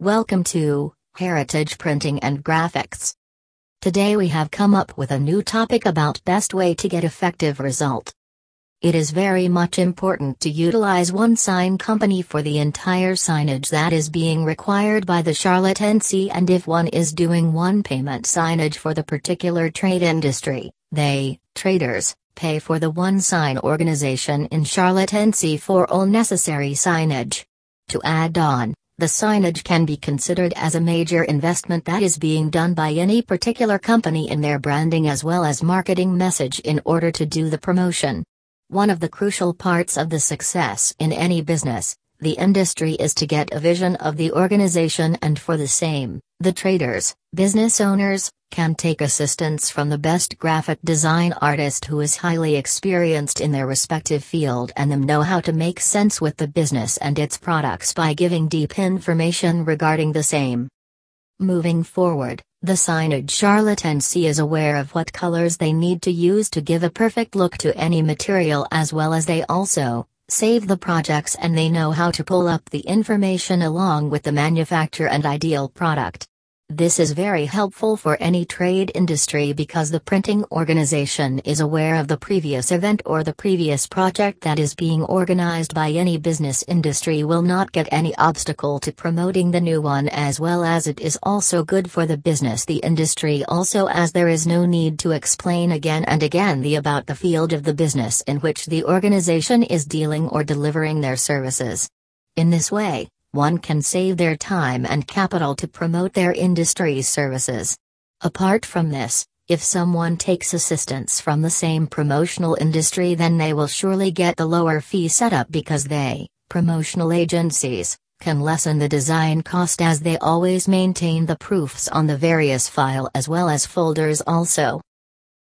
Welcome to Heritage Printing and Graphics. Today we have come up with a new topic about best way to get effective result. It is very much important to utilize one sign company for the entire signage that is being required by the Charlotte NC and if one is doing one payment signage for the particular trade industry, they, traders, pay for the one sign organization in Charlotte NC for all necessary signage. To add on, the signage can be considered as a major investment that is being done by any particular company in their branding as well as marketing message in order to do the promotion. One of the crucial parts of the success in any business, the industry is to get a vision of the organization and for the same, the traders, business owners, can take assistance from the best graphic design artist who is highly experienced in their respective field and them know how to make sense with the business and its products by giving deep information regarding the same. Moving forward, the signage Charlotte NC is aware of what colors they need to use to give a perfect look to any material as well as they also save the projects and they know how to pull up the information along with the manufacturer and ideal product. This is very helpful for any trade industry because the printing organization is aware of the previous event or the previous project that is being organized by any business industry will not get any obstacle to promoting the new one as well as it is also good for the business the industry also as there is no need to explain again and again the about the field of the business in which the organization is dealing or delivering their services. In this way, one can save their time and capital to promote their industry's services. Apart from this, if someone takes assistance from the same promotional industry, then they will surely get the lower fee setup because they, promotional agencies, can lessen the design cost as they always maintain the proofs on the various file as well as folders also.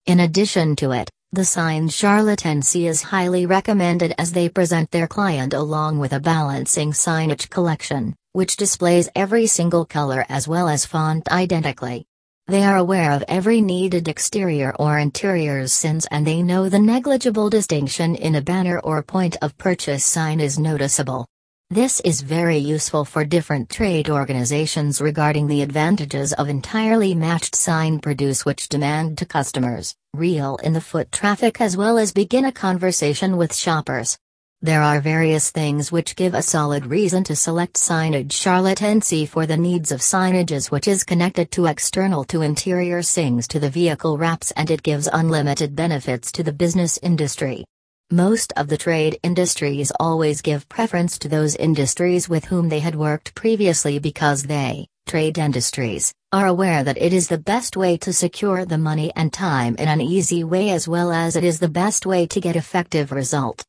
In addition to it, the sign Charlotte NC is highly recommended as they present their client along with a balancing signage collection, which displays every single color as well as font identically. They are aware of every needed exterior or interiors since and they know the negligible distinction in a banner or point of purchase sign is noticeable. This is very useful for different trade organizations regarding the advantages of entirely matched sign produce which demand to customers, reel in the foot traffic as well as begin a conversation with shoppers. There are various things which give a solid reason to select signage Charlotte NC for the needs of signages which is connected to external to interior sings to the vehicle wraps and it gives unlimited benefits to the business industry. Most of the trade industries always give preference to those industries with whom they had worked previously because they, trade industries, are aware that it is the best way to secure the money and time in an easy way as well as it is the best way to get effective result.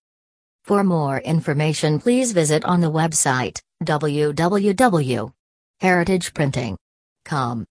For more information please visit on the website www.heritageprinting.com.